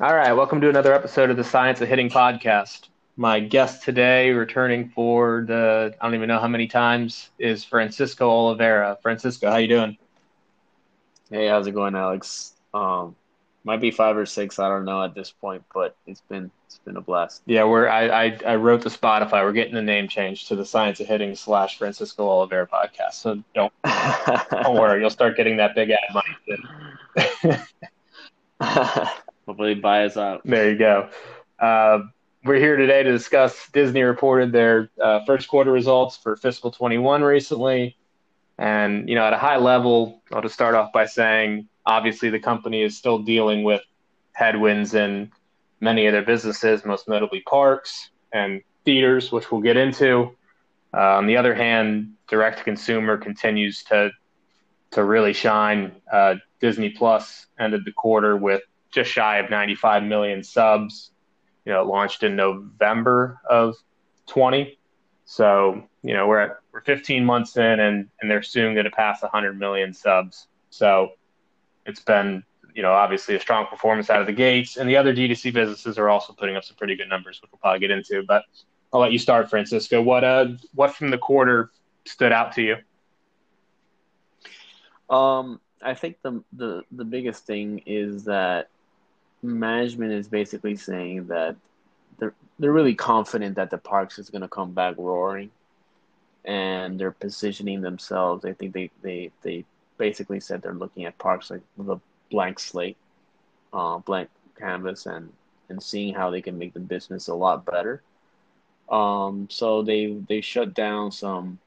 All right, welcome to another episode of the Science of Hitting podcast. My guest today, returning for the I don't even know how many times, is Francisco Oliveira. Francisco, how you doing? Hey, how's it going, Alex? Um, might be five or six, I don't know at this point, but it's been it's been a blast. Yeah, we're I I, I wrote the Spotify. We're getting the name changed to the Science of Hitting slash Francisco Oliveira podcast. So don't don't worry, you'll start getting that big ad money. Hopefully, buy us out. There you go. Uh, we're here today to discuss. Disney reported their uh, first quarter results for fiscal 21 recently, and you know, at a high level, I'll just start off by saying, obviously, the company is still dealing with headwinds in many of their businesses, most notably parks and theaters, which we'll get into. Uh, on the other hand, direct to consumer continues to to really shine. Uh, Disney Plus ended the quarter with just shy of 95 million subs. You know, it launched in November of 20. So, you know, we're at we're 15 months in and and they're soon going to pass 100 million subs. So, it's been, you know, obviously a strong performance out of the gates and the other D2C businesses are also putting up some pretty good numbers, which we'll probably get into, but I'll let you start, Francisco. What uh what from the quarter stood out to you? Um, I think the the the biggest thing is that management is basically saying that they're they're really confident that the parks is going to come back roaring, and they're positioning themselves. I think they they they basically said they're looking at parks like with a blank slate, uh, blank canvas, and and seeing how they can make the business a lot better. Um, so they they shut down some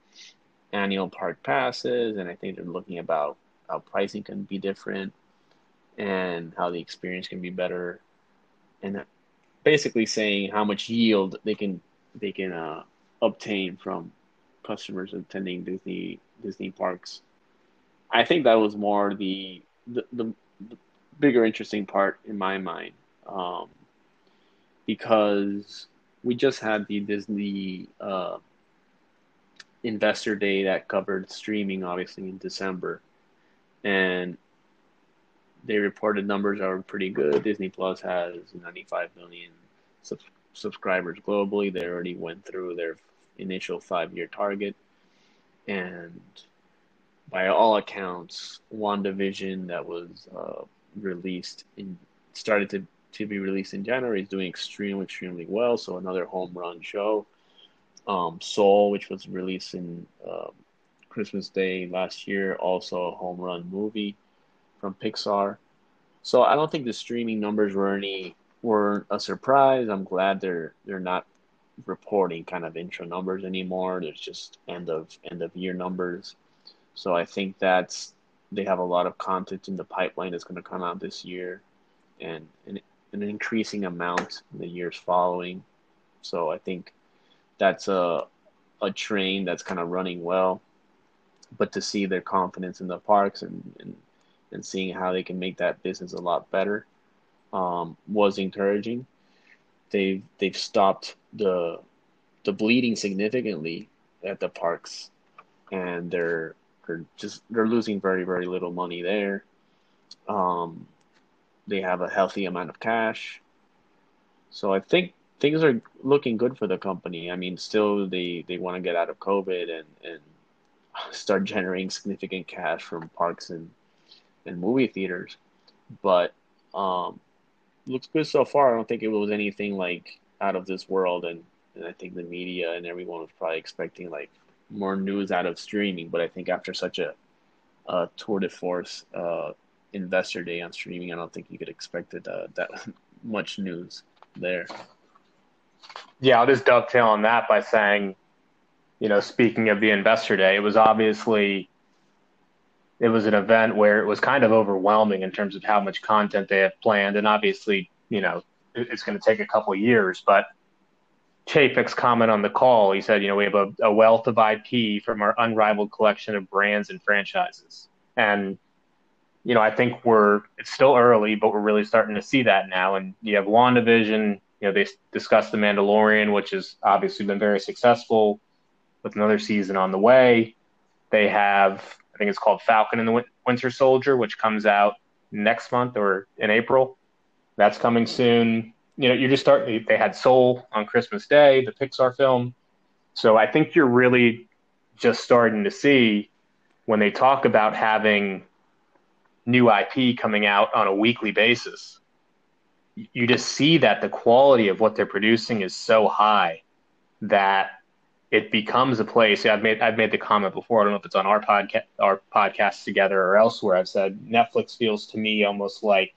annual park passes, and I think they're looking about how pricing can be different and how the experience can be better, and basically saying how much yield they can they can uh, obtain from customers attending Disney Disney parks. I think that was more the the, the, the bigger interesting part in my mind, um, because we just had the Disney uh, Investor Day that covered streaming, obviously in December, and they reported numbers are pretty good. Disney Plus has 95 million sub- subscribers globally. They already went through their initial five year target. And by all accounts, WandaVision that was uh, released in started to, to be released in January is doing extremely, extremely well. So another home run show. Um, Soul, which was released in uh, Christmas Day last year, also a home run movie from Pixar. So I don't think the streaming numbers were any were a surprise. I'm glad they're they're not reporting kind of intro numbers anymore. There's just end of end of year numbers. So I think that's they have a lot of content in the pipeline that's going to come out this year, and, and an increasing amount in the years following. So I think that's a a train that's kind of running well. But to see their confidence in the parks and, and and seeing how they can make that business a lot better um, was encouraging. They've they've stopped the the bleeding significantly at the parks, and they're they're just they're losing very very little money there. Um, they have a healthy amount of cash, so I think things are looking good for the company. I mean, still they they want to get out of COVID and and start generating significant cash from parks and in movie theaters, but um, looks good so far. I don't think it was anything like out of this world, and, and I think the media and everyone was probably expecting like more news out of streaming. But I think after such a, a tour de force uh, investor day on streaming, I don't think you could expect it uh, that much news there. Yeah, I'll just dovetail on that by saying, you know, speaking of the investor day, it was obviously it was an event where it was kind of overwhelming in terms of how much content they have planned. And obviously, you know, it's going to take a couple years, but Chapek's comment on the call, he said, you know, we have a, a wealth of IP from our unrivaled collection of brands and franchises. And, you know, I think we're, it's still early, but we're really starting to see that now. And you have WandaVision, you know, they discussed The Mandalorian, which has obviously been very successful with another season on the way. They have I think it's called Falcon and the Winter Soldier, which comes out next month or in April. That's coming soon. You know, you just start. They had Soul on Christmas Day, the Pixar film. So I think you're really just starting to see when they talk about having new IP coming out on a weekly basis. You just see that the quality of what they're producing is so high that it becomes a place. Yeah, I've made I've made the comment before. I don't know if it's on our podcast, our podcast together or elsewhere. I've said Netflix feels to me almost like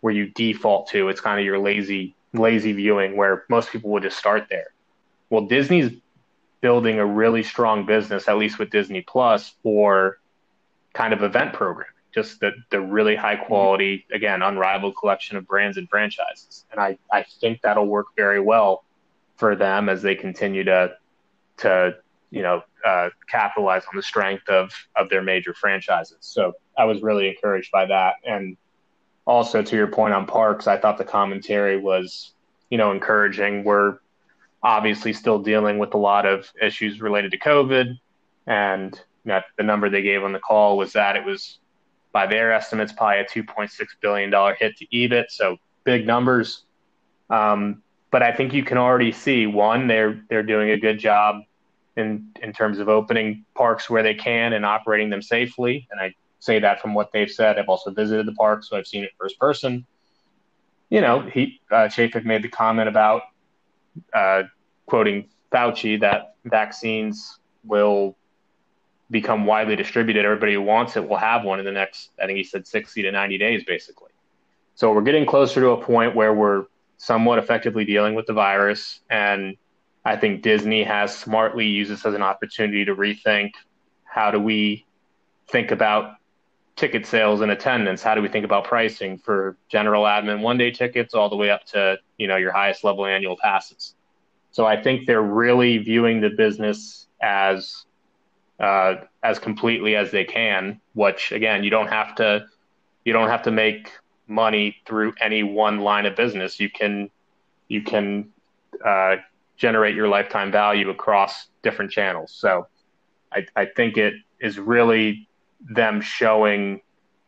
where you default to. It's kind of your lazy lazy viewing where most people would just start there. Well, Disney's building a really strong business, at least with Disney Plus, for kind of event programming. Just the the really high quality, again, unrivaled collection of brands and franchises. And I, I think that'll work very well for them as they continue to to you know uh, capitalize on the strength of of their major franchises. So I was really encouraged by that, and also to your point on parks, I thought the commentary was you know encouraging. We're obviously still dealing with a lot of issues related to COVID, and that the number they gave on the call was that it was by their estimates probably a 2.6 billion dollar hit to EBIT, so big numbers. Um, but I think you can already see one they're they're doing a good job in in terms of opening parks where they can and operating them safely. And I say that from what they've said. I've also visited the park, so I've seen it first person. You know, he uh, Chapek made the comment about uh, quoting Fauci that vaccines will become widely distributed. Everybody who wants it will have one in the next, I think he said 60 to 90 days, basically. So we're getting closer to a point where we're somewhat effectively dealing with the virus. And I think Disney has smartly used this as an opportunity to rethink how do we think about ticket sales and attendance? How do we think about pricing for general admin one day tickets all the way up to, you know, your highest level annual passes? So I think they're really viewing the business as uh, as completely as they can. Which again, you don't have to you don't have to make money through any one line of business. You can you can uh, generate your lifetime value across different channels. So I, I think it is really them showing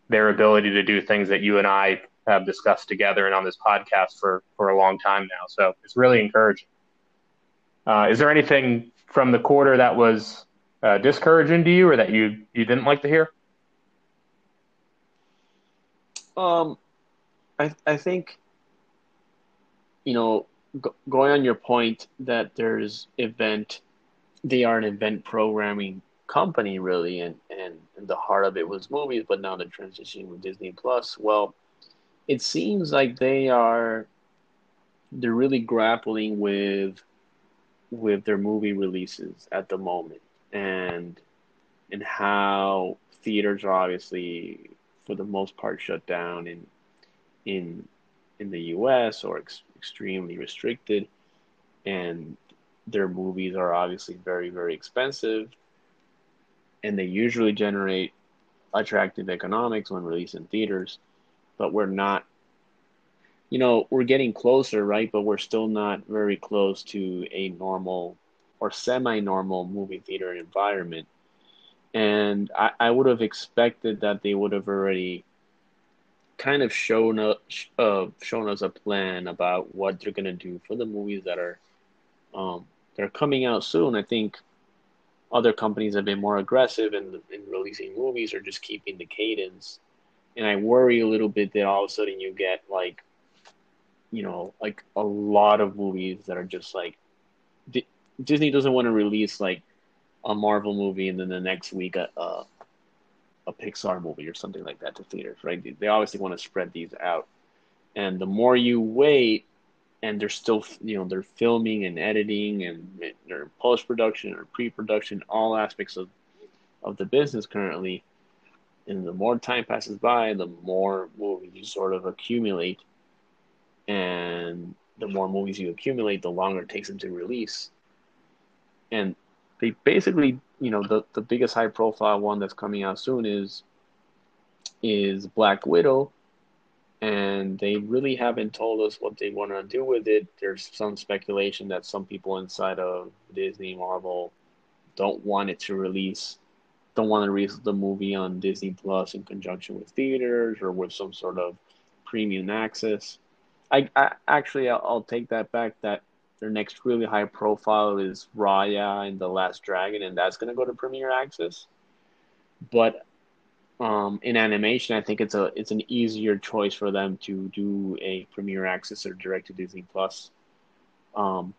their ability to do things that you and I have discussed together and on this podcast for for a long time now. So it's really encouraging. Uh, is there anything from the quarter that was uh, discouraging to you, or that you you didn't like to hear? Um, I I think you know go, going on your point that there's event, they are an event programming company really, and and, the heart of it was movies, but now they're transitioning with Disney Plus. Well, it seems like they are they're really grappling with with their movie releases at the moment and and how theaters are obviously for the most part shut down in in in the US or ex- extremely restricted and their movies are obviously very very expensive and they usually generate attractive economics when released in theaters but we're not you know, we're getting closer, right? But we're still not very close to a normal or semi-normal movie theater environment. And I, I would have expected that they would have already kind of shown us uh, shown us a plan about what they're gonna do for the movies that are um, that are coming out soon. I think other companies have been more aggressive in in releasing movies or just keeping the cadence. And I worry a little bit that all of a sudden you get like you know, like a lot of movies that are just like D- Disney doesn't want to release like a Marvel movie and then the next week a, a a Pixar movie or something like that to theaters, right? They obviously want to spread these out, and the more you wait, and they're still, you know, they're filming and editing and they're post production or pre production, all aspects of of the business currently. And the more time passes by, the more movies you sort of accumulate and the more movies you accumulate, the longer it takes them to release. And they basically, you know, the, the biggest high profile one that's coming out soon is is Black Widow, and they really haven't told us what they want to do with it. There's some speculation that some people inside of Disney Marvel don't want it to release, don't want to release the movie on Disney Plus in conjunction with theaters or with some sort of premium access I, I actually I'll, I'll, take that back. That their next really high profile is Raya and the Last Dragon, and that's gonna go to Premier Access. But um, in animation, I think it's a it's an easier choice for them to do a Premier Access or direct to Disney Plus um,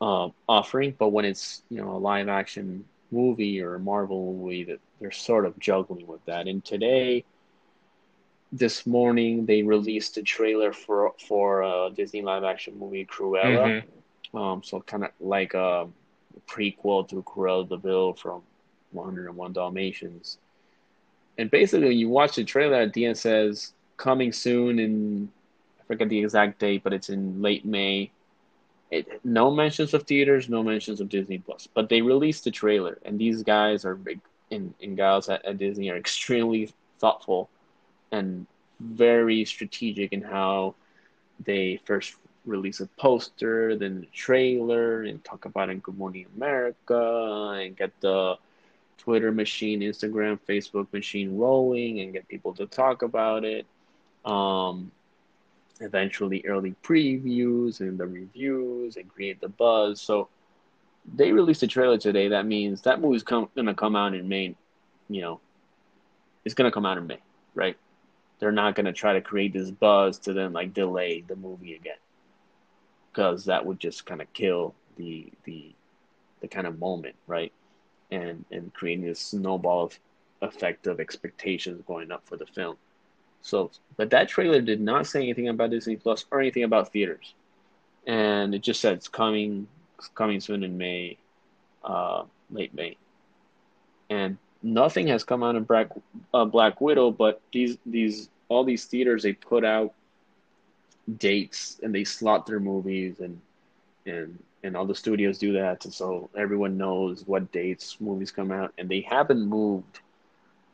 uh, offering. But when it's you know a live action movie or a Marvel movie, that they're sort of juggling with that. And today this morning they released a trailer for for a Disney live action movie Cruella. Mm-hmm. Um, so kind of like a prequel to Cruella de Vil from 101 Dalmatians. And basically, you watch the trailer at the end says coming soon in I forget the exact date, but it's in late May. It, no mentions of theaters, no mentions of Disney Plus, but they released the trailer, and these guys are big and, and gals at, at Disney are extremely thoughtful and very strategic in how they first release a poster, then a trailer, and talk about it in Good Morning America, and get the Twitter machine, Instagram, Facebook machine rolling, and get people to talk about it. Um, eventually, early previews and the reviews, and create the buzz. So they released a trailer today. That means that movie's come, gonna come out in May. You know, it's gonna come out in May, right? They're not going to try to create this buzz to then like delay the movie again. Because that would just kind of kill the the the kind of moment right? And and creating this snowball effect of expectations going up for the film. So but that trailer did not say anything about disney plus or anything about theaters. And it just said it's coming it's coming soon in may uh late may. And nothing has come out of Black uh, Black Widow, but these these all these theaters they put out dates and they slot their movies and and and all the studios do that so everyone knows what dates movies come out and they haven't moved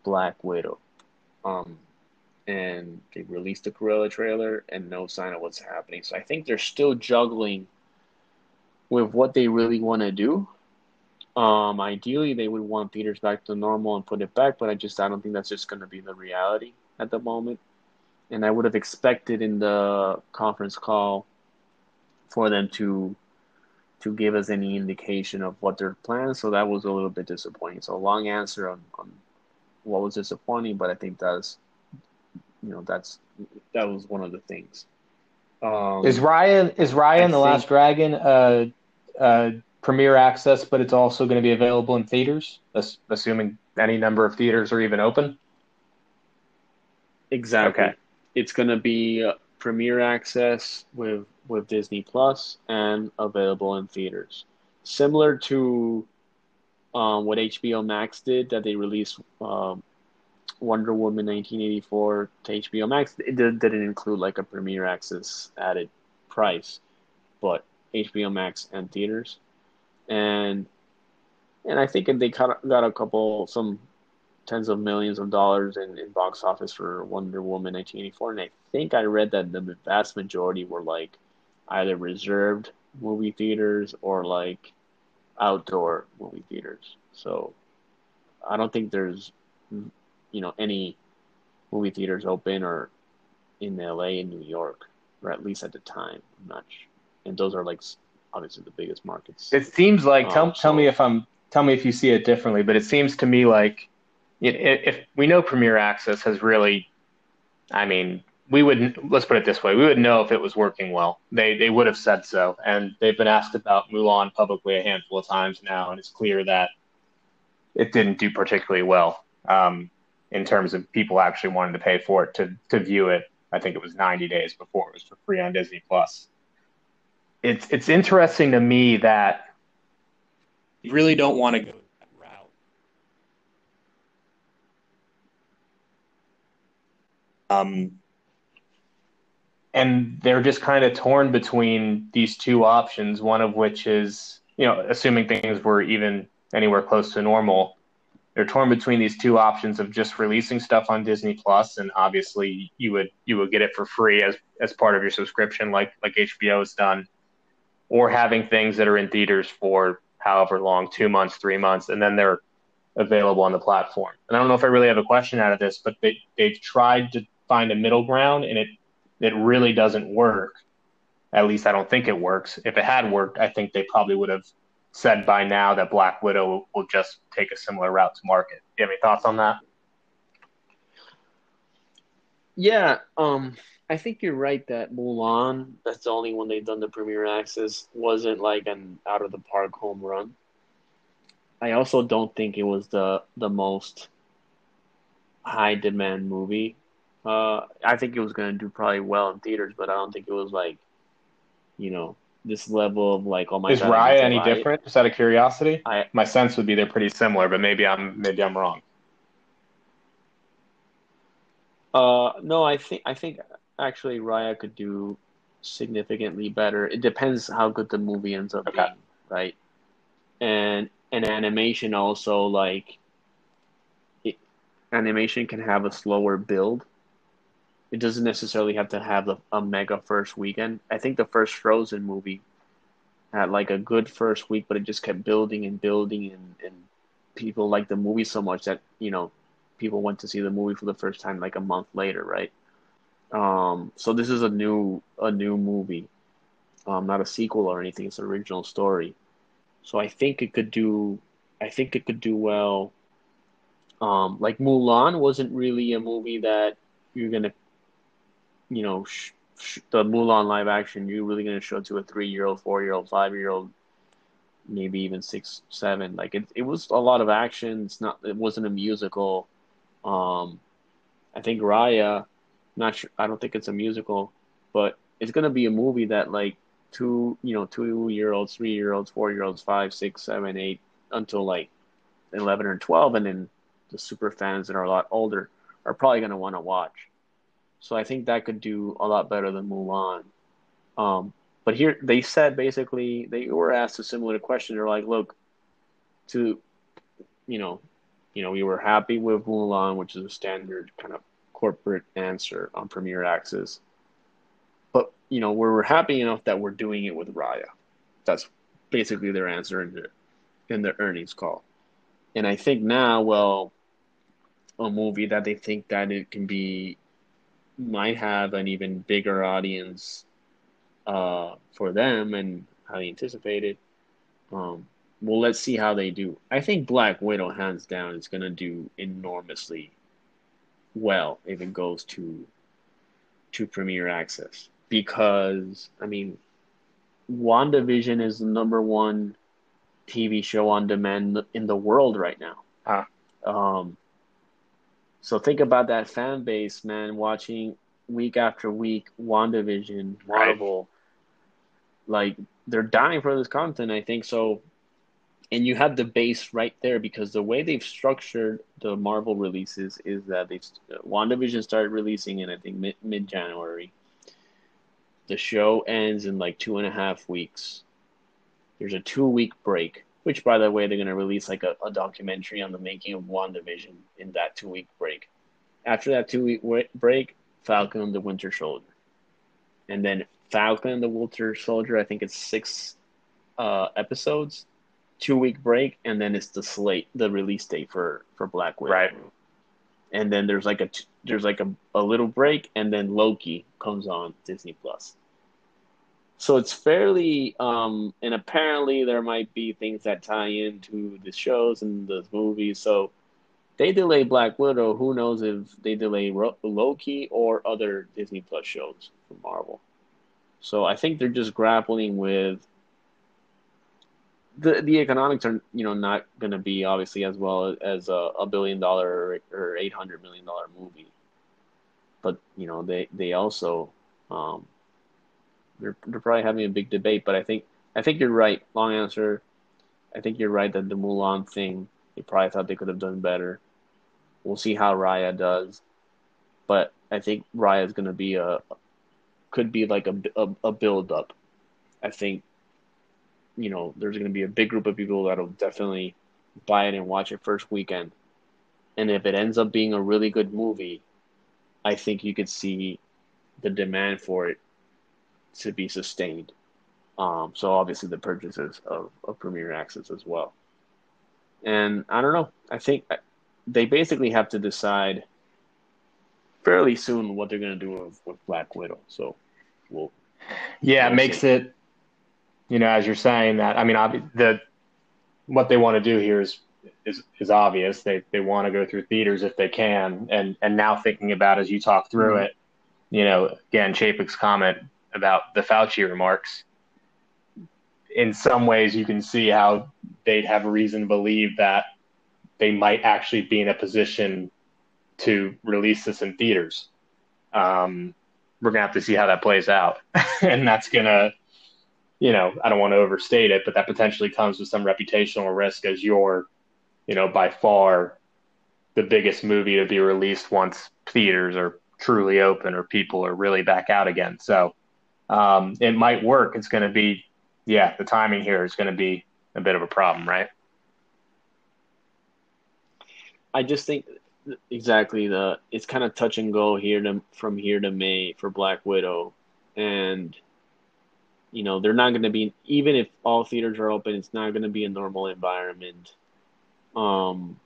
Black Widow. Um and they released the Cruella trailer and no sign of what's happening. So I think they're still juggling with what they really want to do um, ideally, they would want theaters back to normal and put it back, but I just I don't think that's just going to be the reality at the moment. And I would have expected in the conference call for them to to give us any indication of what their plans. So that was a little bit disappointing. So a long answer on, on what was disappointing, but I think that's you know that's that was one of the things. Um, is Raya is Raya and the Last Dragon uh, uh, premier access, but it's also going to be available in theaters, assuming any number of theaters are even open. Exactly. Okay. It's going to be uh, premier access with with Disney Plus and available in theaters. Similar to um, what HBO Max did, that they released um, Wonder Woman 1984 to HBO Max. It didn't include like a premiere access added price, but HBO Max and theaters and and I think they got a couple some tens of millions of dollars in, in box office for Wonder Woman 1984, and I think I read that the vast majority were like either reserved movie theaters or like outdoor movie theaters. So I don't think there's you know any movie theaters open or in LA and New York, or at least at the time. I'm not sure. And those are like obviously the biggest markets. It seems like tell um, tell me if I'm tell me if you see it differently, but it seems to me like if we know Premier Access has really, I mean, we would let's put it this way: we would know if it was working well. They they would have said so, and they've been asked about Mulan publicly a handful of times now, and it's clear that it didn't do particularly well um, in terms of people actually wanting to pay for it to to view it. I think it was 90 days before it was for free on Disney Plus it's it's interesting to me that you really don't want to go that route. Um, and they're just kind of torn between these two options. One of which is, you know, assuming things were even anywhere close to normal, they're torn between these two options of just releasing stuff on Disney Plus, and obviously you would you would get it for free as as part of your subscription, like like HBO has done or having things that are in theaters for however long, two months, three months, and then they're available on the platform. And I don't know if I really have a question out of this, but they they've tried to find a middle ground, and it it really doesn't work. At least I don't think it works. If it had worked, I think they probably would have said by now that Black Widow will just take a similar route to market. Do you have any thoughts on that? Yeah, um, I think you're right that Mulan, that's the only one they've done the premier access, wasn't like an out of the park home run. I also don't think it was the the most high demand movie. Uh, I think it was going to do probably well in theaters, but I don't think it was like, you know, this level of like, oh my Is god. Raya any different? Just out of curiosity, I my sense would be they're pretty similar, but maybe I'm maybe I'm wrong. uh no, I think I think actually Raya could do significantly better. It depends how good the movie ends up Okay. being, right? And and animation also like it, animation can have a slower build. It doesn't necessarily have to have a, a mega first weekend. I think the first Frozen movie had like a good first week, but it just kept building and building, and, and people liked the movie so much that you know people went to see the movie for the first time like a month later, right? Um, so this is a new a new movie, um, not a sequel or anything. It's an original story. So I think it could do. I think it could do well. Um, like Mulan wasn't really a movie that you're gonna, you know, sh- sh- the Mulan live action. You're really gonna show to a three year old, four year old, five year old, maybe even six, seven. Like it, it was a lot of action. It's not. It wasn't a musical. Um, I think Raya. Not sure. I don't think it's a musical, but it's gonna be a movie that like two, you know, two year olds, three year olds, four year olds, five, six, seven, eight, until like eleven or twelve, and then the super fans that are a lot older are probably gonna want to watch. So I think that could do a lot better than Mulan. Um, but here they said basically they were asked a similar question. They're like, look, to you know, you know, we were happy with Mulan, which is a standard kind of corporate answer on Premier Access. But you know, we're, we're happy enough that we're doing it with Raya. That's basically their answer in their in their earnings call. And I think now, well, a movie that they think that it can be might have an even bigger audience uh, for them and how they anticipate it. Um, well, let's see how they do. I think Black Widow, hands down, is going to do enormously well if it goes to to Premier Access because I mean, WandaVision is the number one TV show on demand in the world right now. Huh. Um, so think about that fan base, man, watching week after week WandaVision, Right. Like they're dying for this content, I think so. And you have the base right there because the way they've structured the Marvel releases is that they've WandaVision started releasing in I think mid January. The show ends in like two and a half weeks. There's a two week break, which by the way they're gonna release like a, a documentary on the making of WandaVision in that two week break. After that two week break, Falcon and the Winter Soldier, and then Falcon and the Winter Soldier. I think it's six uh, episodes, two week break, and then it's the slate, the release date for for Black Widow. Right. And then there's like a there's like a, a little break, and then Loki comes on Disney Plus. So it's fairly, um, and apparently there might be things that tie into the shows and the movies. So they delay Black Widow. Who knows if they delay Ro- Loki or other Disney Plus shows from Marvel. So I think they're just grappling with the the economics are you know not going to be obviously as well as a, a billion dollar or eight hundred million dollar movie, but you know they they also um, they're they're probably having a big debate. But I think I think you're right. Long answer. I think you're right that the Mulan thing they probably thought they could have done better. We'll see how Raya does, but I think Raya is going to be a could be like a a, a build up. I think you know, there's going to be a big group of people that'll definitely buy it and watch it first weekend. And if it ends up being a really good movie, I think you could see the demand for it to be sustained. Um, so obviously the purchases of, of Premier Access as well. And I don't know. I think they basically have to decide fairly soon what they're gonna do with, with Black Widow. So we'll yeah, we'll it makes see. it you know as you're saying that. I mean, obvi- the what they want to do here is is is obvious. They they want to go through theaters if they can, and and now thinking about as you talk through Mhm. it, you know, again, Chapek's comment about the Fauci remarks. In some ways, you can see how they'd have a reason to believe that they might actually be in a position to release this in theaters. Um, we're gonna have to see how that plays out, and that's gonna, you know, I don't want to overstate it, but that potentially comes with some reputational risk as you're, you know, by far the biggest movie to be released once theaters are truly open or people are really back out again. So um, it might work. It's going to be, yeah, the timing here is going to be a bit of a problem, right? I just think exactly the it's kind of touch and go here to from here to May for Black Widow, and you know they're not going to be even if all theaters are open, it's not going to be a normal environment. Um,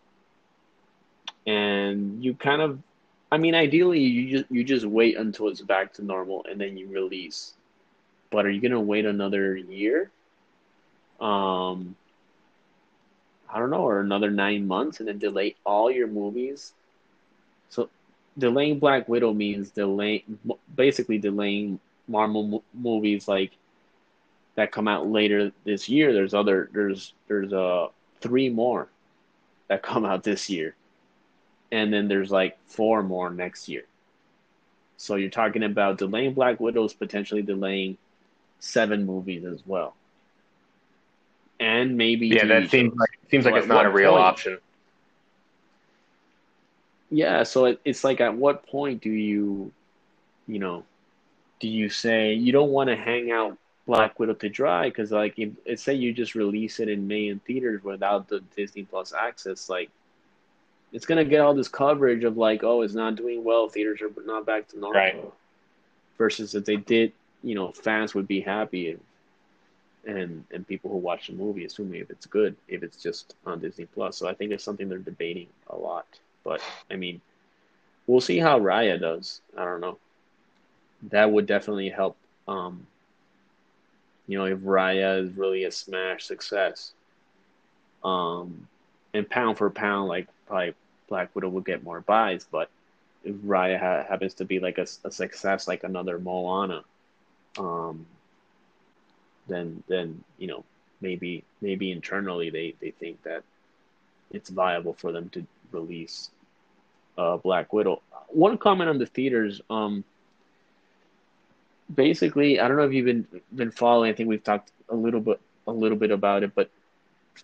and you kind of, I mean, ideally you just you just wait until it's back to normal and then you release. But are you going to wait another year? Um, I don't know, or another nine months and then delay all your movies. So delaying Black Widow means delaying, basically delaying Marvel mo- movies like that come out later this year. There's other, there's there's uh three more that come out this year, and then there's like four more next year. So you're talking about delaying Black Widows, potentially delaying seven movies as well, and maybe Yeah, that seems like seems like So it's not a real point? option. Yeah, so it, it's like at what point do you, you know, do you say you don't want to hang out Black Widow to dry? Because like if, if say you just release it in May in theaters without the Disney Plus access, like it's gonna get all this coverage of like, oh, it's not doing well, theaters are not back to normal. Right. Versus if they did, you know, fans would be happy and and and people who watch the movie, assuming if it's good, if it's just on Disney Plus. So I think it's something they're debating a lot. But I mean, we'll see how Raya does. I don't know. That would definitely help. Um, you know, if Raya is really a smash success, um, and pound for pound, like probably Black Widow will get more buys. But if Raya ha- happens to be like a, a success, like another Moana, um, then then you know maybe maybe internally they they think that it's viable for them to release uh, Black Widow. One comment on the theaters. Um, basically, I don't know if you've been been following. I think we've talked a little bit a little bit about it, but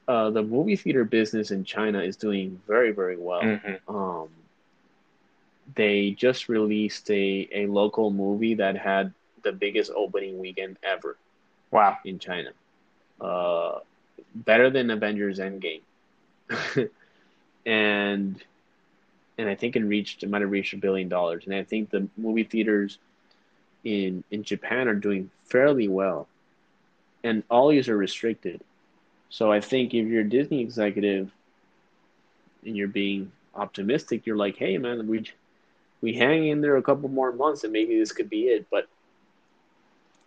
uh, the movie theater business in China is doing very very well. Mhm. Um, they just released a, a local movie that had the biggest opening weekend ever Wow. in China. Uh, better than Avengers Endgame. and and I think it reached it might have reached a billion dollars. And I think the movie theaters in in Japan are doing fairly well. And all these are restricted. So I think if you're a Disney executive and you're being optimistic, you're like, hey man, we we hang in there a couple more months and maybe this could be it. But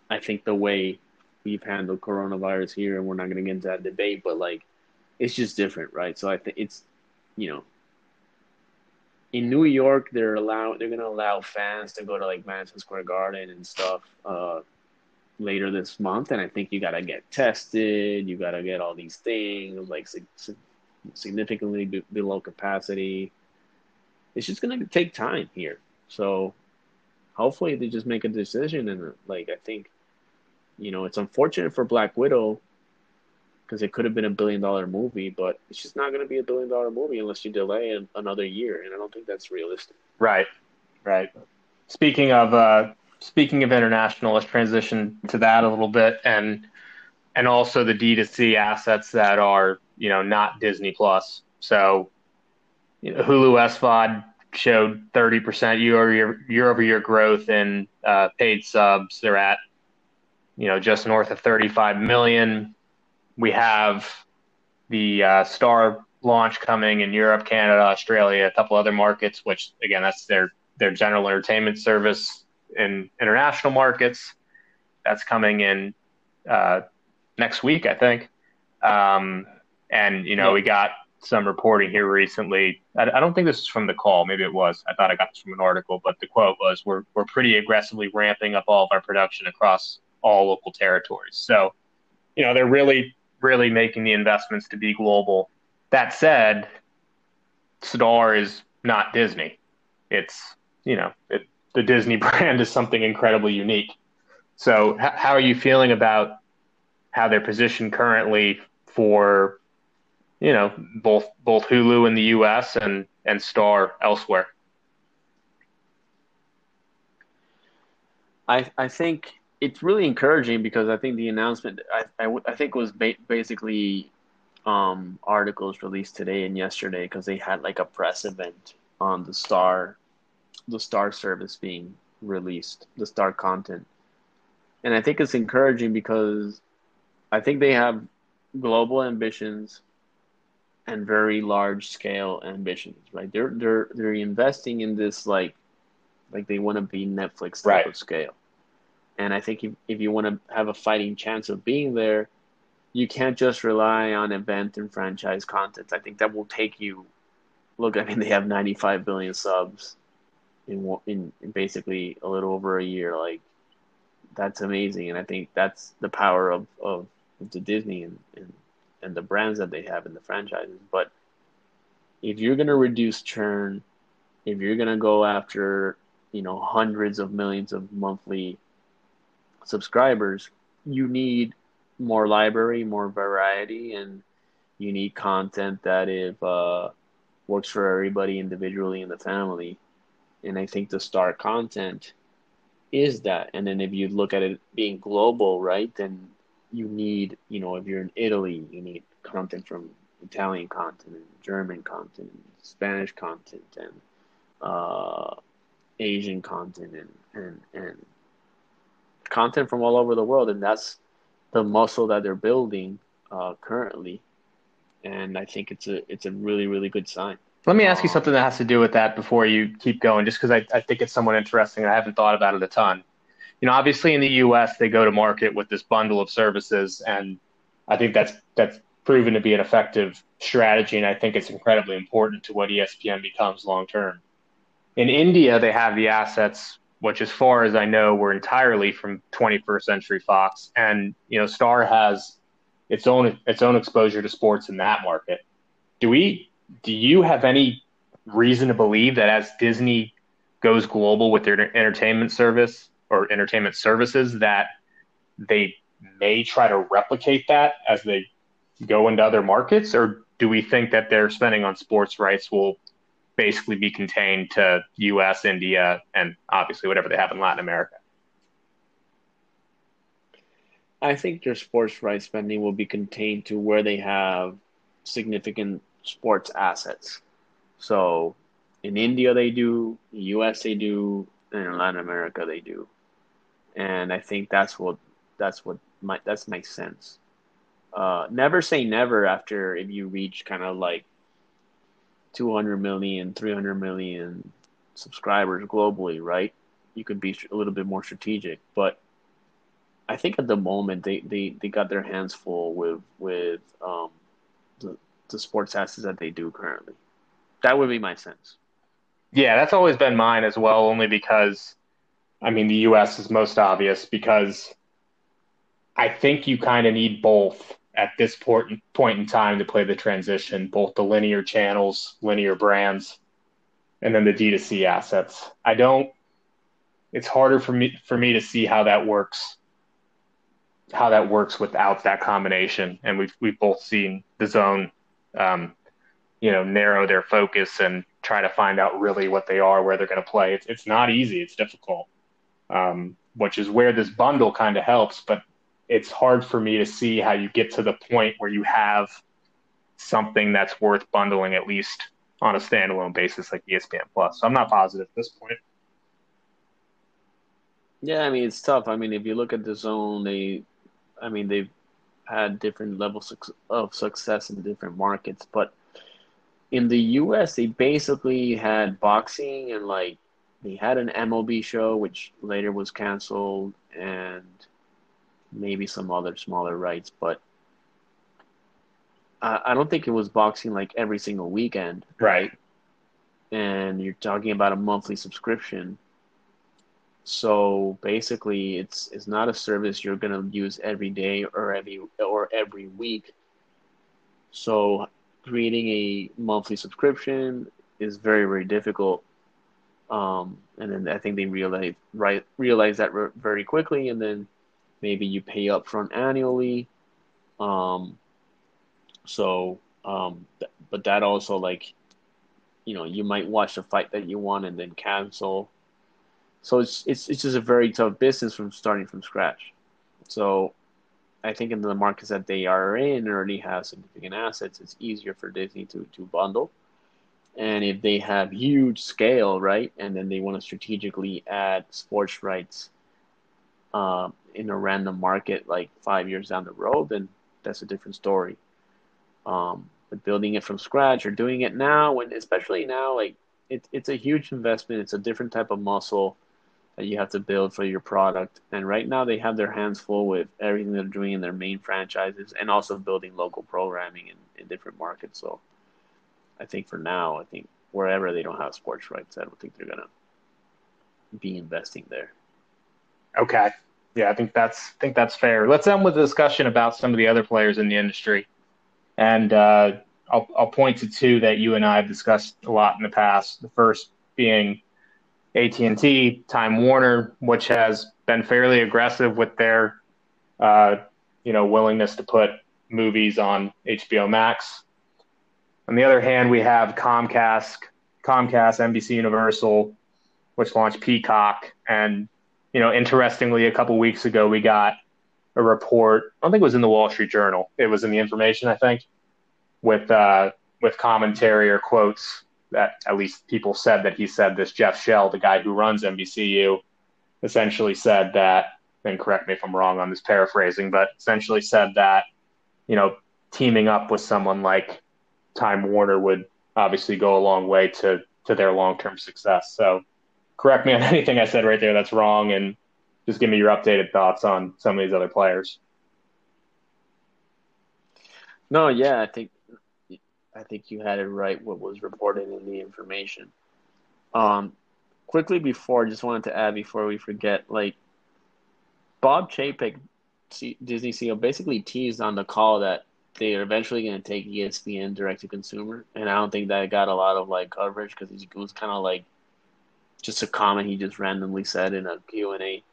I think the way we've handled coronavirus here, and we're not going to get into that debate, but like, it's just different, right? So I think it's, you know, in New York, they're allow they're to allow fans to go to like Madison Square Garden and stuff uh, later this month, and I think you got to get tested, you got to get all these things like sig- sig- significantly be- below capacity. It's just to take time here, so hopefully they just make a decision and like I think you know, it's unfortunate for Black Widow because it could have been a billion dollar movie, but it's just not going to be a billion dollar movie unless you delay an, another year, and I don't think that's realistic. Right. Right. Speaking of uh, speaking of international, let's transition to that a little bit, and and also the D2C assets that are you know not Disney Plus. So, you know, Hulu SVOD showed 30% year over year year over year growth in uh, paid subs. They're at you know just north of 35 million. We have the uh, Star launch coming in Europe, Canada, Australia, a couple other markets. Which again, that's their their general entertainment service in international markets. That's coming in uh, next week, I think. Um, and you know, yeah. we got some reporting here recently. I, I, don't think this is from the call. Maybe it was. I thought I got this from an article, but the quote was, "We're we're pretty aggressively ramping up all of our production across all local territories." So, you know, they're really really making the investments to be global. That said, Star is not Disney. It's you know, it, the Disney brand is something incredibly unique. So, h- how are you feeling about how they're positioned currently for you know both both Hulu in the U.S. and and Star elsewhere. I I think it's really encouraging because I think the announcement I I, I think was ba- basically um, articles released today and yesterday because they had like a press event on the Star the Star service being released, the Star content, and I think it's encouraging because I think they have global ambitions and very large scale ambitions, right? They're they're they're investing in this like like they want to be Netflix type right. of scale. And I think if, if you want to have a fighting chance of being there, you can't just rely on event and franchise content. I think that will take you. Look, I mean, they have 95 billion subs in in, basically a little over a year. Like, that's amazing, and I think that's the power of of, of the Disney and, and and the brands that they have in the franchises. But if you're gonna reduce churn, if you're gonna go after you know hundreds of millions of monthly subscribers, you need more library, more variety, and you need content that if uh, works for everybody individually in the family. And I think the star content is that. And then if you look at it being global, right, then you need, you know, if you're in Italy, you need content from Italian content, and German content, and Spanish content, and uh, Asian content, and, and and content from all over the world, and that's the muscle that they're building uh, currently. And I think it's a it's a really really good sign. Let me ask you something that has to do with that before you keep going, just because I, I think it's somewhat interesting. I haven't thought about it a ton you know, obviously in the U.S. they go to market with this bundle of services, and I think that's that's proven to be an effective strategy, and I think it's incredibly important to what ESPN becomes long term. In India, they have the assets, which, as far as I know, were entirely from 21st Century Fox, and you know, Star has its own its own exposure to sports in that market. Do we? Do you have any reason to believe that as Disney goes global with their entertainment service, or entertainment services that they may try to replicate that as they go into other markets, or do we think that their spending on sports rights will basically be contained to U.S., India, and obviously whatever they have in Latin America? I think their sports rights spending will be contained to where they have significant sports assets. So in India they do, in US they do, and in Latin America they do and I think that's what that's what my makes sense. Uh, never say never after if you reach kind of like 200 million, 300 million subscribers globally, right? You could be a little bit more strategic, but I think at the moment they, they, they got their hands full with with um, the the sports assets that they do currently. That would be my sense. Yeah, that's always been mine as well, only because I mean, the US is most obvious because I think you kind of need both at this point, point in time to play the transition, both the linear channels, linear brands, and then the D2C assets. I don't, it's harder for me, for me to see how that works, how that works without that combination. And we've, we've both seen DAZN, um, you know, narrow their focus and try to find out really what they are, where they're going to play. It's, it's not easy. It's difficult um, which is where this bundle kind of helps. But it's hard for me to see how you get to the point where you have something that's worth bundling at least on a standalone basis like ESPN Plus. So I'm not positive at this point. Yeah, I mean it's tough. I mean if you look at DAZN, they, I mean they've had different levels of success in different markets, but in the U.S. they basically had boxing and like they had an MLB show, which later was canceled, and maybe some other smaller rights, but I, I don't think it was boxing like every single weekend. Right. And you're talking about a monthly subscription. So basically, it's it's not a service you're gonna use every day or every or every week. So creating a monthly subscription is very very difficult. Um, and then I think they realize right realize that re- very quickly, and then maybe you pay upfront annually. Um, so, um, but that also like, you know, you might watch the fight that you want and then cancel. So it's it's it's just a very tough business from starting from scratch. So, I think in the markets that they are in already have significant assets. It's easier for Disney to to bundle. And if they have huge scale, right, and then they want to strategically add sports rights uh, in a random market like five years down the road, then that's a different story. Um, but building it from scratch or doing it now, and especially now, like it, it's a huge investment. It's a different type of muscle that you have to build for your product. And right now, they have their hands full with everything they're doing in their main franchises and also building local programming in, in different markets. So I think for now, I think wherever they don't have sports rights, I don't think they're gonna be investing there. Okay. Yeah, I think that's I think that's fair. Let's end with a discussion about some of the other players in the industry. And uh, I'll, I'll point to two that you and I have discussed a lot in the past. The first being AT&T, Time Warner, which has been fairly aggressive with their, uh, you know, willingness to put movies on HBO Max. On the other hand, we have Comcast, Comcast, NBC Universal, which launched Peacock, and you know, interestingly, a couple weeks ago we got a report. I don't think it was in the Wall Street Journal. It was in the information, I think, with uh, with commentary or quotes that at least people said that he said this. Jeff Shell, the guy who runs NBCU, essentially said that. And correct me if I'm wrong on this paraphrasing, but essentially said that you know teaming up with someone like Time Warner would obviously go a long way to to their long term success. So correct me on anything I said right there that's wrong, and just give me your updated thoughts on some of these other players. No, yeah, I think I think you had it right. What was reported in the information. Um, quickly before, I just wanted to add before we forget, like Bob Chapek, Disney CEO, basically teased on the call that they are eventually going to take ESPN direct to consumer, and I don't think that got a lot of like coverage because it was kind of like just a comment he just randomly said in a Q and A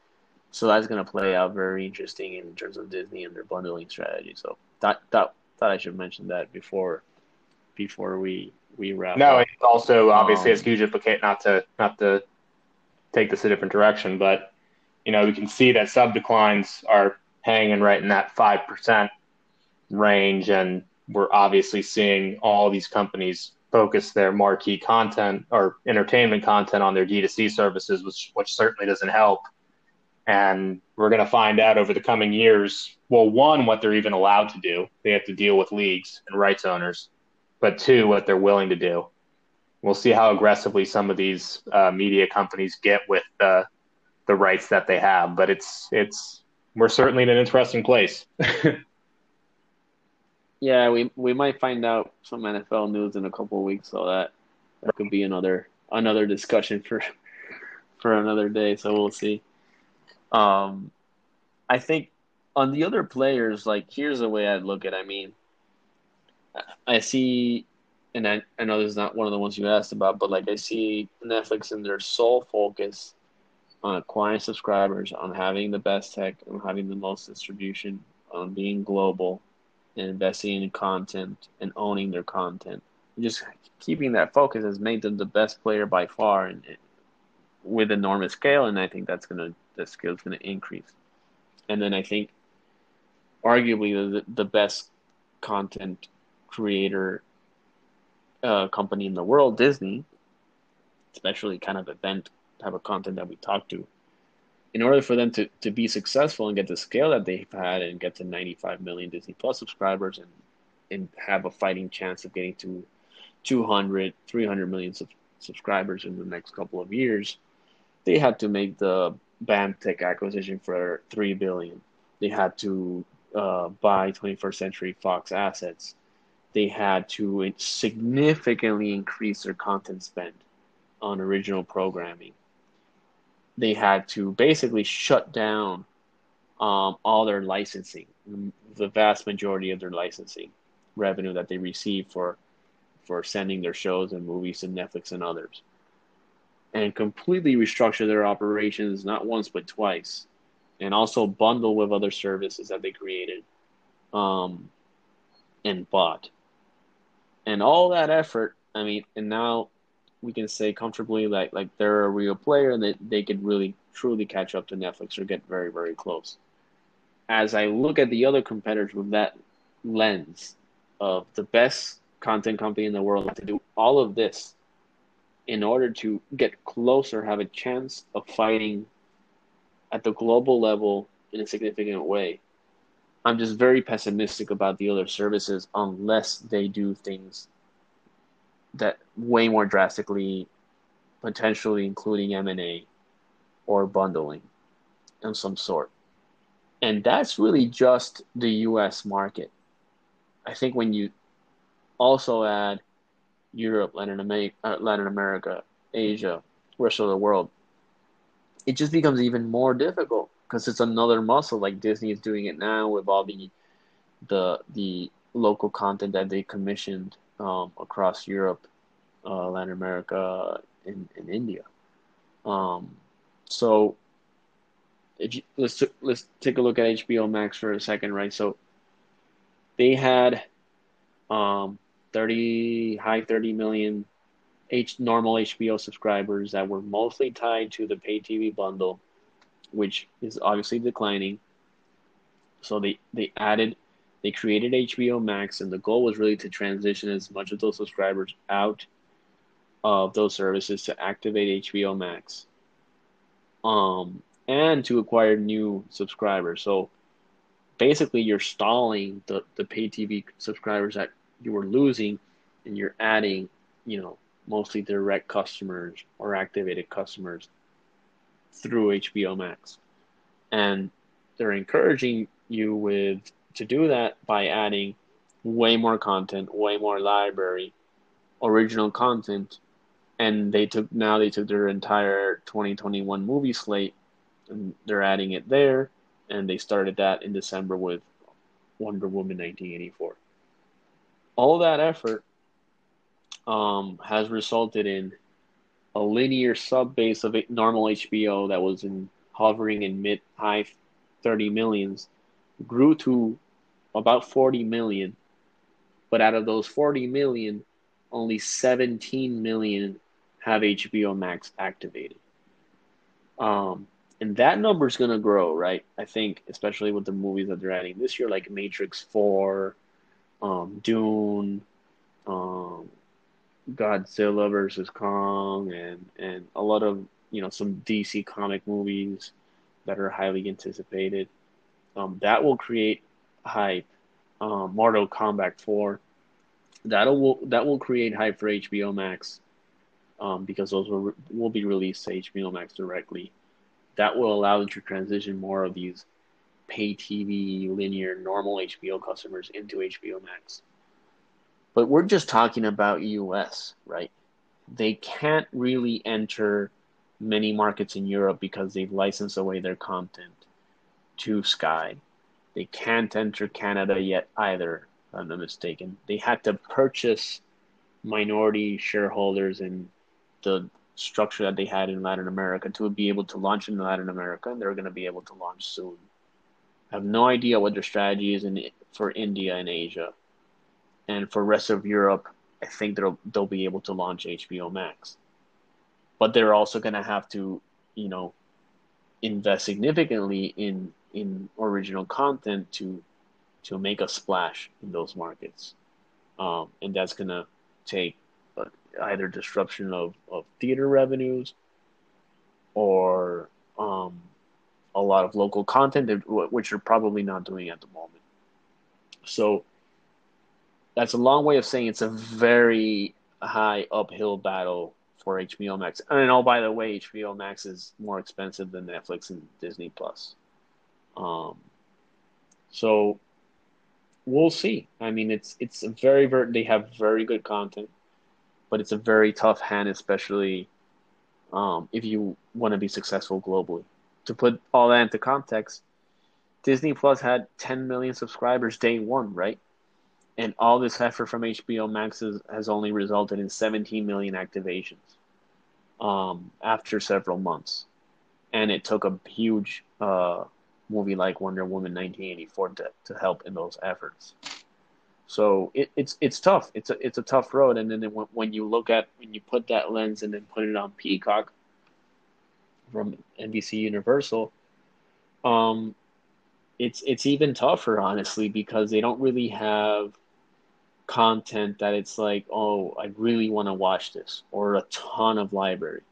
so that's going to play out very interesting in terms of Disney and their bundling strategy. So that that thought I should mention that before before we we wrap. No, up. it's also obviously um, a huge implication. Not to not to take this a different direction, but you know we can see that sub declines are hanging right in that five percent range, and we're obviously seeing all these companies focus their marquee content or entertainment content on their D2C services, which which certainly doesn't help and we're going to find out over the coming years, well, one, what they're even allowed to do. They have to deal with leagues and rights owners. But two, what they're willing to do. We'll see how aggressively some of these uh, media companies get with the the rights that they have. But it's it's we're certainly in an interesting place. yeah, we we might find out some NFL news in a couple weeks, so that that could be another another discussion for for another day. So we'll see. Um, I think on the other players, like here's the way I'd look at. I mean, I see, and I, I know this is not one of the ones you asked about, but like I see Netflix and their sole focus on acquiring subscribers, on having the best tech, on having the most distribution, on being global, and investing in content and owning their content. Just keeping that focus has made them the best player by far, and with enormous scale. And I think that's gonna the is to increase. And then I think, arguably, the, the best content creator uh, company in the world, Disney, especially kind of event type of content that we talk to, in order for them to, to be successful and get the scale that they've had and get to 95 million Disney Plus subscribers and, and have a fighting chance of getting to 200, 300 million sub- subscribers in the next couple of years – they had to make the BAMTech acquisition for three billion. They had to uh, buy 21st Century Fox assets. They had to significantly increase their content spend on original programming. They had to basically shut down um, all their licensing, the vast majority of their licensing revenue that they receive for for sending their shows and movies to Netflix and others, and completely restructure their operations not once but twice, and also bundle with other services that they created, um, and bought, and all that effort. I mean, and now we can say comfortably like like they're a real player and that they, could really truly catch up to Netflix or get very very close as I look at the other competitors with that lens of the best content company in the world to do all of this in order to get closer, have a chance of fighting at the global level in a significant way. I'm just very pessimistic about the other services unless they do things that way more drastically, potentially including M&A or bundling of some sort and that's really just the US market. I think when you also add Europe, Latin America, uh, Latin America, Asia, rest of the world, it just becomes even more difficult because it's another muscle. Like Disney is doing it now with all the the the local content that they commissioned um, across Europe, uh, Latin America, and, and India. Um, so let's let's take a look at HBO Max for a second, right? So they had um 30 high 30 million H normal HBO subscribers that were mostly tied to the pay TV bundle, which is obviously declining. So they they added they created HBO Max and the goal was really to transition as much of those subscribers out of those services to activate HBO Max. Um and to acquire new subscribers. So basically, you're stalling the, the pay TV subscribers that you were losing and you're adding, you know, mostly direct customers or activated customers through HBO Max. And they're encouraging you with to do that by adding way more content, way more library, original content, and they took now they took their entire 2021 movie slate and they're adding it there, and they started that in December with Wonder Woman 1984. All that effort um, has resulted in a linear sub base of normal HBO that was in hovering in mid high 30 millions grew to about 40 million. But out of those 40 million, only 17 million have HBO Max activated. Um, and that number is going to grow, right? I think, especially with the movies that they're adding this year, like Matrix Four, um, Dune, um, Godzilla versus Kong, and and a lot of you know some DC comic movies that are highly anticipated. Um, that will create hype. Um, Mortal Kombat Four, that'll will that will create hype for HBO Max, um, because those will will be released to HBO Max directly that will allow them to transition more of these pay TV, linear, normal HBO customers into HBO Max. But we're just talking about US, right? They can't really enter many markets in Europe because they've licensed away their content to Sky. They can't enter Canada yet either, if I'm not mistaken. They had to purchase minority shareholders in the structure that they had in Latin America to be able to launch in Latin America, and they're going to be able to launch soon. I have no idea what their strategy is in for India and Asia, and for rest of Europe. I think they'll they'll be able to launch HBO Max, but they're also going to have to, you know, invest significantly in in original content to to make a splash in those markets, um, and that's to take either disruption of, of theater revenues or um, a lot of local content, which you're probably not doing at the moment. So that's a long way of saying it's a very high uphill battle for HBO Max. And oh, by the way, HBO Max is more expensive than Netflix and Disney Plus. Um, so we'll see. I mean, it's it's a very very they have very good content, but it's a very tough hand, especially um, if you want to be successful globally. To put all that into context, Disney Plus had 10 million subscribers day one, right? And all this effort from HBO Max has, has only resulted in 17 million activations um, after several months. And it took a huge uh, movie like Wonder Woman 1984 to, to help in those efforts. So it, it's it's tough. It's a it's a tough road. And then when, when you look at when you put that lens and then put it on Peacock from NBC Universal, um, it's it's even tougher honestly because they don't really have content that it's like oh I really want to watch this or a ton of library.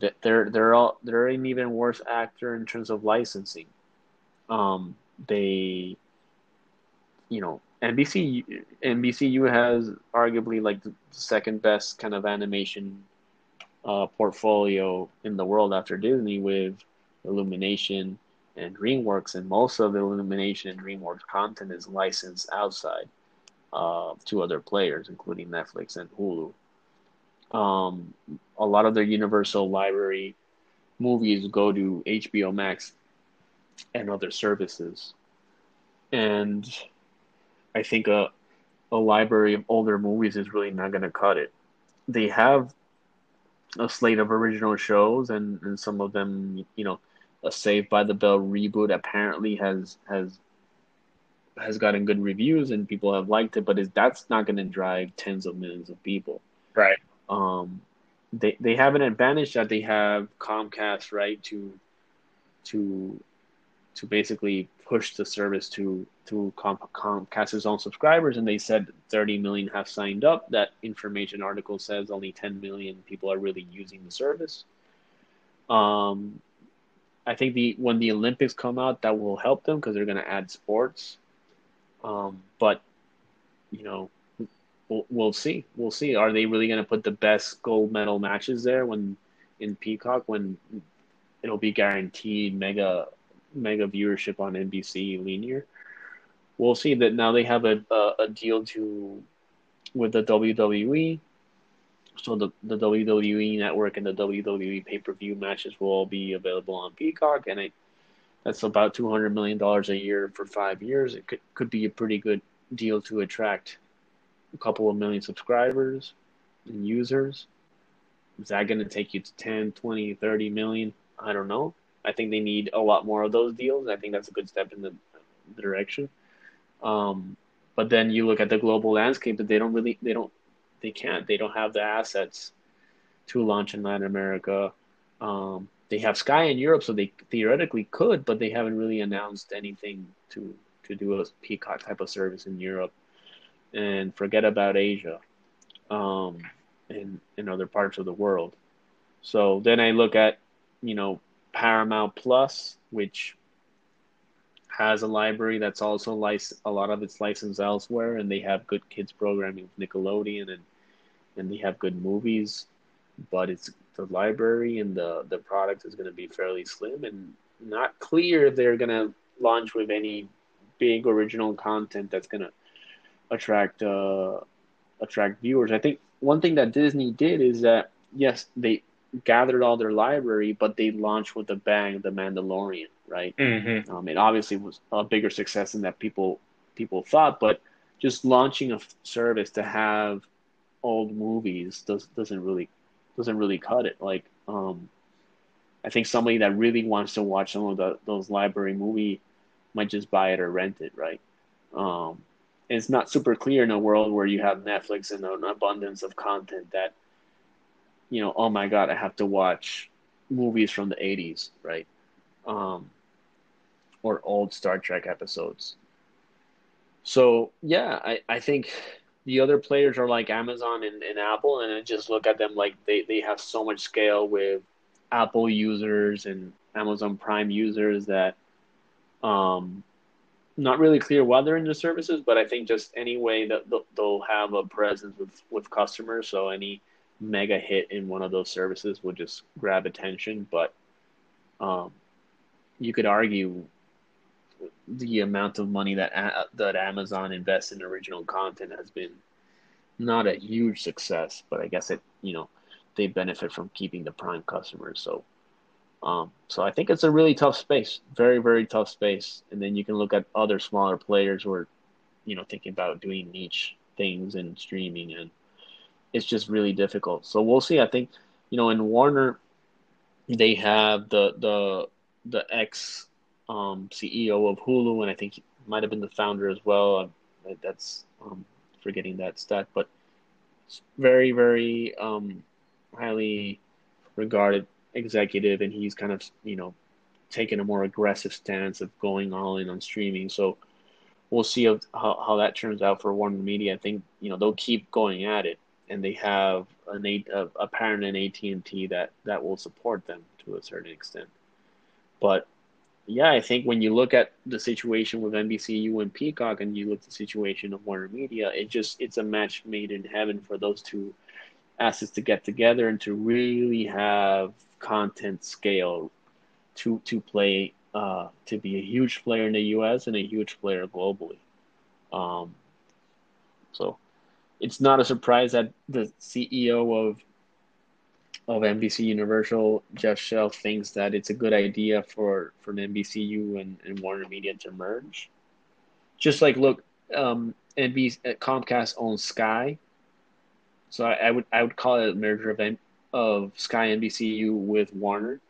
That they're they're all they're an even worse actor in terms of licensing um, they, you know, NBC NBCU has arguably like the second best kind of animation uh, portfolio in the world after Disney with Illumination and DreamWorks, and most of the Illumination and DreamWorks content is licensed outside uh, to other players, including Netflix and Hulu. Um, a lot of their Universal Library movies go to HBO Max and other services. And I think a, a library of older movies is really not going to cut it. They have a slate of original shows, and, and some of them, you know, a Saved by the Bell reboot apparently has has has gotten good reviews and people have liked it, but is that's not going to drive tens of millions of people. Right. Um, they they have an advantage that they have Comcast right to to to basically push the service to to Comcast's own subscribers, and they said 30 million have signed up. That information article says only 10 million people are really using the service. Um, I think the when the Olympics come out, that will help them because they're going to add sports. Um, but you know, we'll, we'll see. We'll see. Are they really going to put the best gold medal matches there when in Peacock when it'll be guaranteed mega mega viewership on NBC linear. We'll see that now they have a, a, a deal to with the WWE. So the, the WWE network and the WWE pay per view matches will all be available on Peacock, and it, that's about two hundred million dollars a year for five years. It could could be a pretty good deal to attract a couple of million subscribers and users. Is that going to take you to 10, 20, 30 million? I don't know. I think they need a lot more of those deals. I think that's a good step in the, the direction. Um, but then you look at the global landscape that they don't really they don't they can't they don't have the assets to launch in Latin America. Um, they have Sky in Europe, so they theoretically could, but they haven't really announced anything to to do a Peacock type of service in Europe. And forget about Asia, um, and in other parts of the world. So then I look at you know Paramount Plus, which has a library that's also lic- a lot of its licensed elsewhere, and they have good kids programming with Nickelodeon, and and they have good movies, but it's the library and the the product is going to be fairly slim and not clear they're going to launch with any big original content that's going to attract uh, attract viewers. I think one thing that Disney did is that yes, they gathered all their library, but they launched with a bang the Mandalorian, right? Mm-hmm. Um, it obviously was a bigger success than that people people thought, but just launching a service to have old movies does doesn't really doesn't really cut it. Like, um, I think somebody that really wants to watch some of the, those library movie might just buy it or rent it, right? Um, it's not super clear in a world where you have Netflix and an abundance of content that you know, oh my god, I have to watch movies from the '80s, right? Um, or old Star Trek episodes. So yeah, I, I think the other players are like Amazon and, and Apple, and I just look at them like they, they have so much scale with Apple users and Amazon Prime users that um, not really clear why they're in the services, but I think just any way that they'll have a presence with, with customers. So any mega hit in one of those services would just grab attention. But um, you could argue the amount of money that that Amazon invests in original content has been not a huge success, but I guess it you know they benefit from keeping the prime customers. So um, so I think it's a really tough space, very very tough space. And then you can look at other smaller players who are you know thinking about doing niche things and streaming and it's just really difficult. So we'll see. I think you know in Warner they have the the the ex um, CEO of Hulu, and I think he might have been the founder as well. That's um, forgetting that stat, but very, very um, highly regarded executive, and he's kind of you know taken a more aggressive stance of going all in on streaming. So we'll see how, how that turns out for Warner Media. I think you know they'll keep going at it, and they have an a, a parent in AT and T that that will support them to a certain extent. But yeah, I think when you look at the situation with NBCU and Peacock, and you look at the situation of Warner Media, it just it's a match made in heaven for those two assets to get together and to really have content scale to to play uh, to be a huge player in the U.S. and a huge player globally. Um, so it's not a surprise that the CEO of of NBC Universal, Jeff Shell thinks that it's a good idea for for an NBCU and, and Warner Media to merge. Just like look, um, NBC uh, Comcast owns Sky, so I, I, would I would call it a merger of of Sky NBCU with Warner,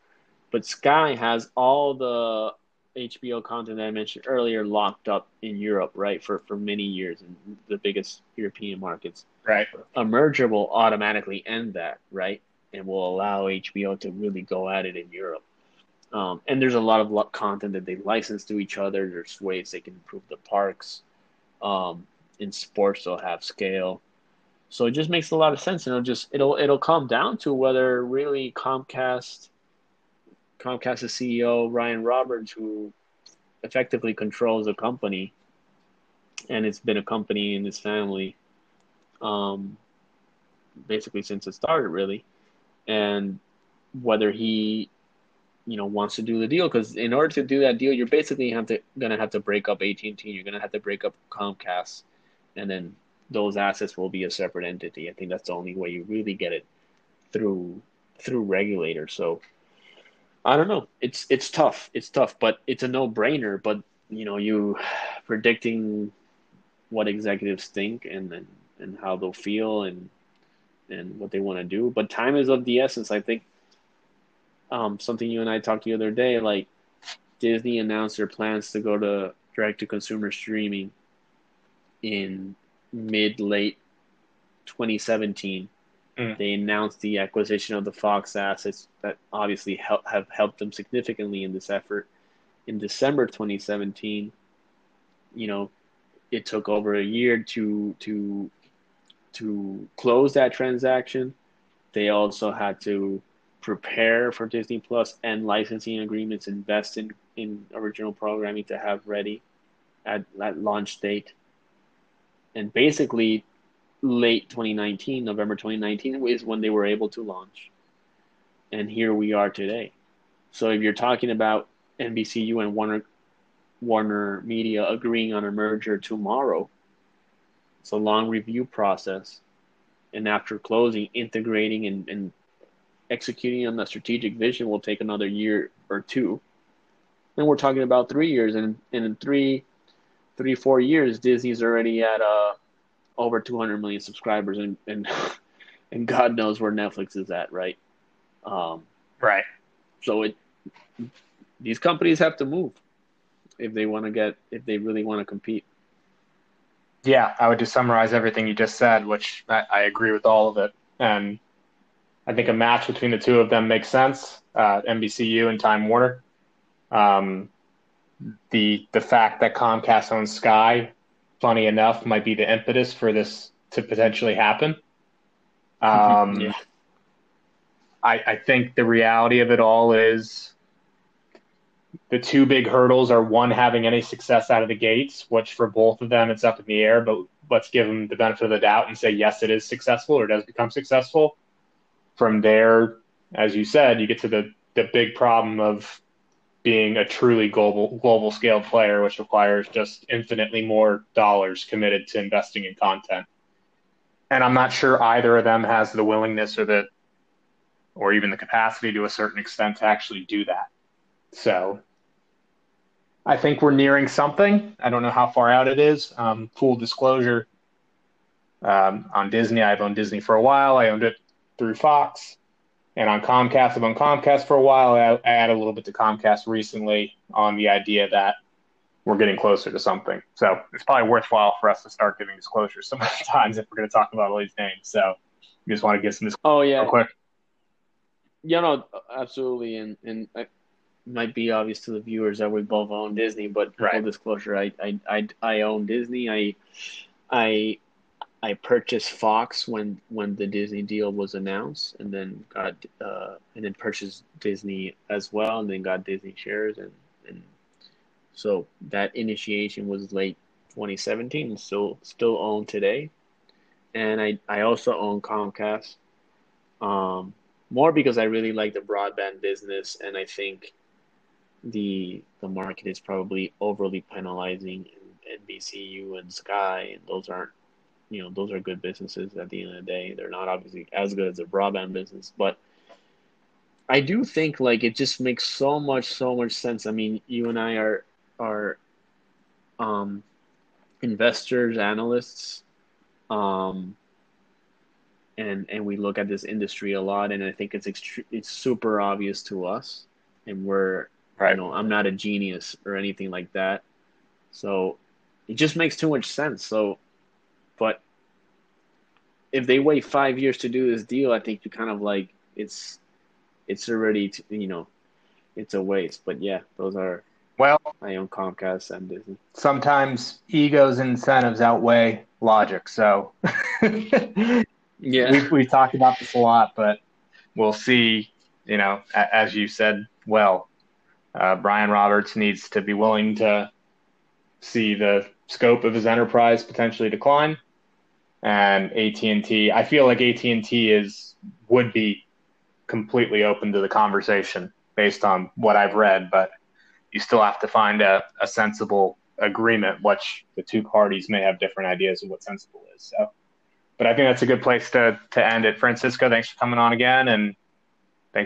but Sky has all the HBO content that I mentioned earlier locked up in Europe, right, for, for many years in the biggest European markets. Right. A merger will automatically end that, right? and will allow HBO to really go at it in Europe. Um, and there's a lot of content that they license to each other. There's ways they can improve the parks. Um, in sports, they'll have scale. So it just makes a lot of sense, and it'll just it'll it'll come down to whether really Comcast, Comcast's CEO Brian Roberts, who effectively controls the company, and it's been a company in his family, um, basically since it started, really. And whether he you know wants to do the deal because in order to do that deal you're basically have to gonna have to break up AT&T you're gonna have to break up Comcast and then those assets will be a separate entity. I think that's the only way you really get it through through regulators. So I don't know it's it's tough it's tough but it's a no-brainer but you know you predicting what executives think and and, and how they'll feel and and what they want to do. But time is of the essence. I think um, something you and I talked the other day, like Disney announced their plans to go to direct to consumer streaming in mid late 2017. Mm. They announced the acquisition of the Fox assets that obviously help, have helped them significantly in this effort. In December 2017, you know, it took over a year to to to close that transaction. They also had to prepare for Disney Plus and licensing agreements, invest in, in original programming to have ready at, at launch date. And basically, late 2019, November 2019, is when they were able to launch. And here we are today. So if you're talking about NBCU and Warner Warner Media agreeing on a merger tomorrow, it's a long review process. And after closing, integrating and, and executing on the strategic vision will take another year or two. And we're talking about three years. And, and in three, three, four years, Disney's already at uh, over 200 million subscribers. And, and, and God knows where Netflix is at, right? Um, right. So it, these companies have to move if they want to get, if they really want to compete. Yeah, I would just summarize everything you just said, which I, I, agree with all of it. And I think a match between the two of them makes sense. Uh, NBCU and Time Warner. Um, the the fact that Comcast owns Sky, funny enough, might be the impetus for this to potentially happen. Um, yeah. I, I think the reality of it all is the two big hurdles are one having any success out of the gates, which for both of them it's up in the air. But let's give them the benefit of the doubt and say yes, it is successful or does become successful. from there, as you said, you get to the the big problem of being a truly global global scale player, which requires just infinitely more dollars committed to investing in content. And I'm not sure either of them has the willingness or the or even the capacity to a certain extent to actually do that. So I think we're nearing something. I don't know how far out it is. Um, full disclosure um, on Disney, I've owned Disney for a while. I owned it through Fox. And on Comcast, I've owned Comcast for a while. I, I added a little bit to Comcast recently on the idea that we're getting closer to something. So it's probably worthwhile for us to start giving disclosures some times if we're going to talk about all these names. So you just want to get some disclosure. oh yeah real quick. Yeah, no, absolutely, and and it might be obvious to the viewers that we both own Disney, but right. full disclosure, I, I I I own Disney. I I I purchased Fox when when the Disney deal was announced, and then got uh, and then purchased Disney as well, and then got Disney shares, and and so that initiation was late 2017, and still still own today, and I I also own Comcast, um, more because I really like the broadband business, and I think the the market is probably overly penalizing NBCU and Sky, and those aren't you know those are good businesses at the end of the day. They're not obviously as good as a broadband business, but I do think like it just makes so much so much sense. I mean, you and I are are um, investors, analysts, um, and and we look at this industry a lot, and I think it's extre- it's super obvious to us, and we're right. you know I'm not a genius or anything like that, so it just makes too much sense. So but if they wait five years to do this deal, I think you kind of like it's it's already to, you know it's a waste. But yeah, those are well, I own Comcast and Disney. Sometimes egos and incentives outweigh logic. So yeah, we we talked about this a lot, but we'll see. You know, as you said, well, uh, Brian Roberts needs to be willing to see the scope of his enterprise potentially decline and AT&T I feel like AT&T is would be completely open to the conversation based on what I've read but you still have to find a, a sensible agreement which the two parties may have different ideas of what sensible is. So but I think that's a good place to to end it. Francisco thanks for coming on again and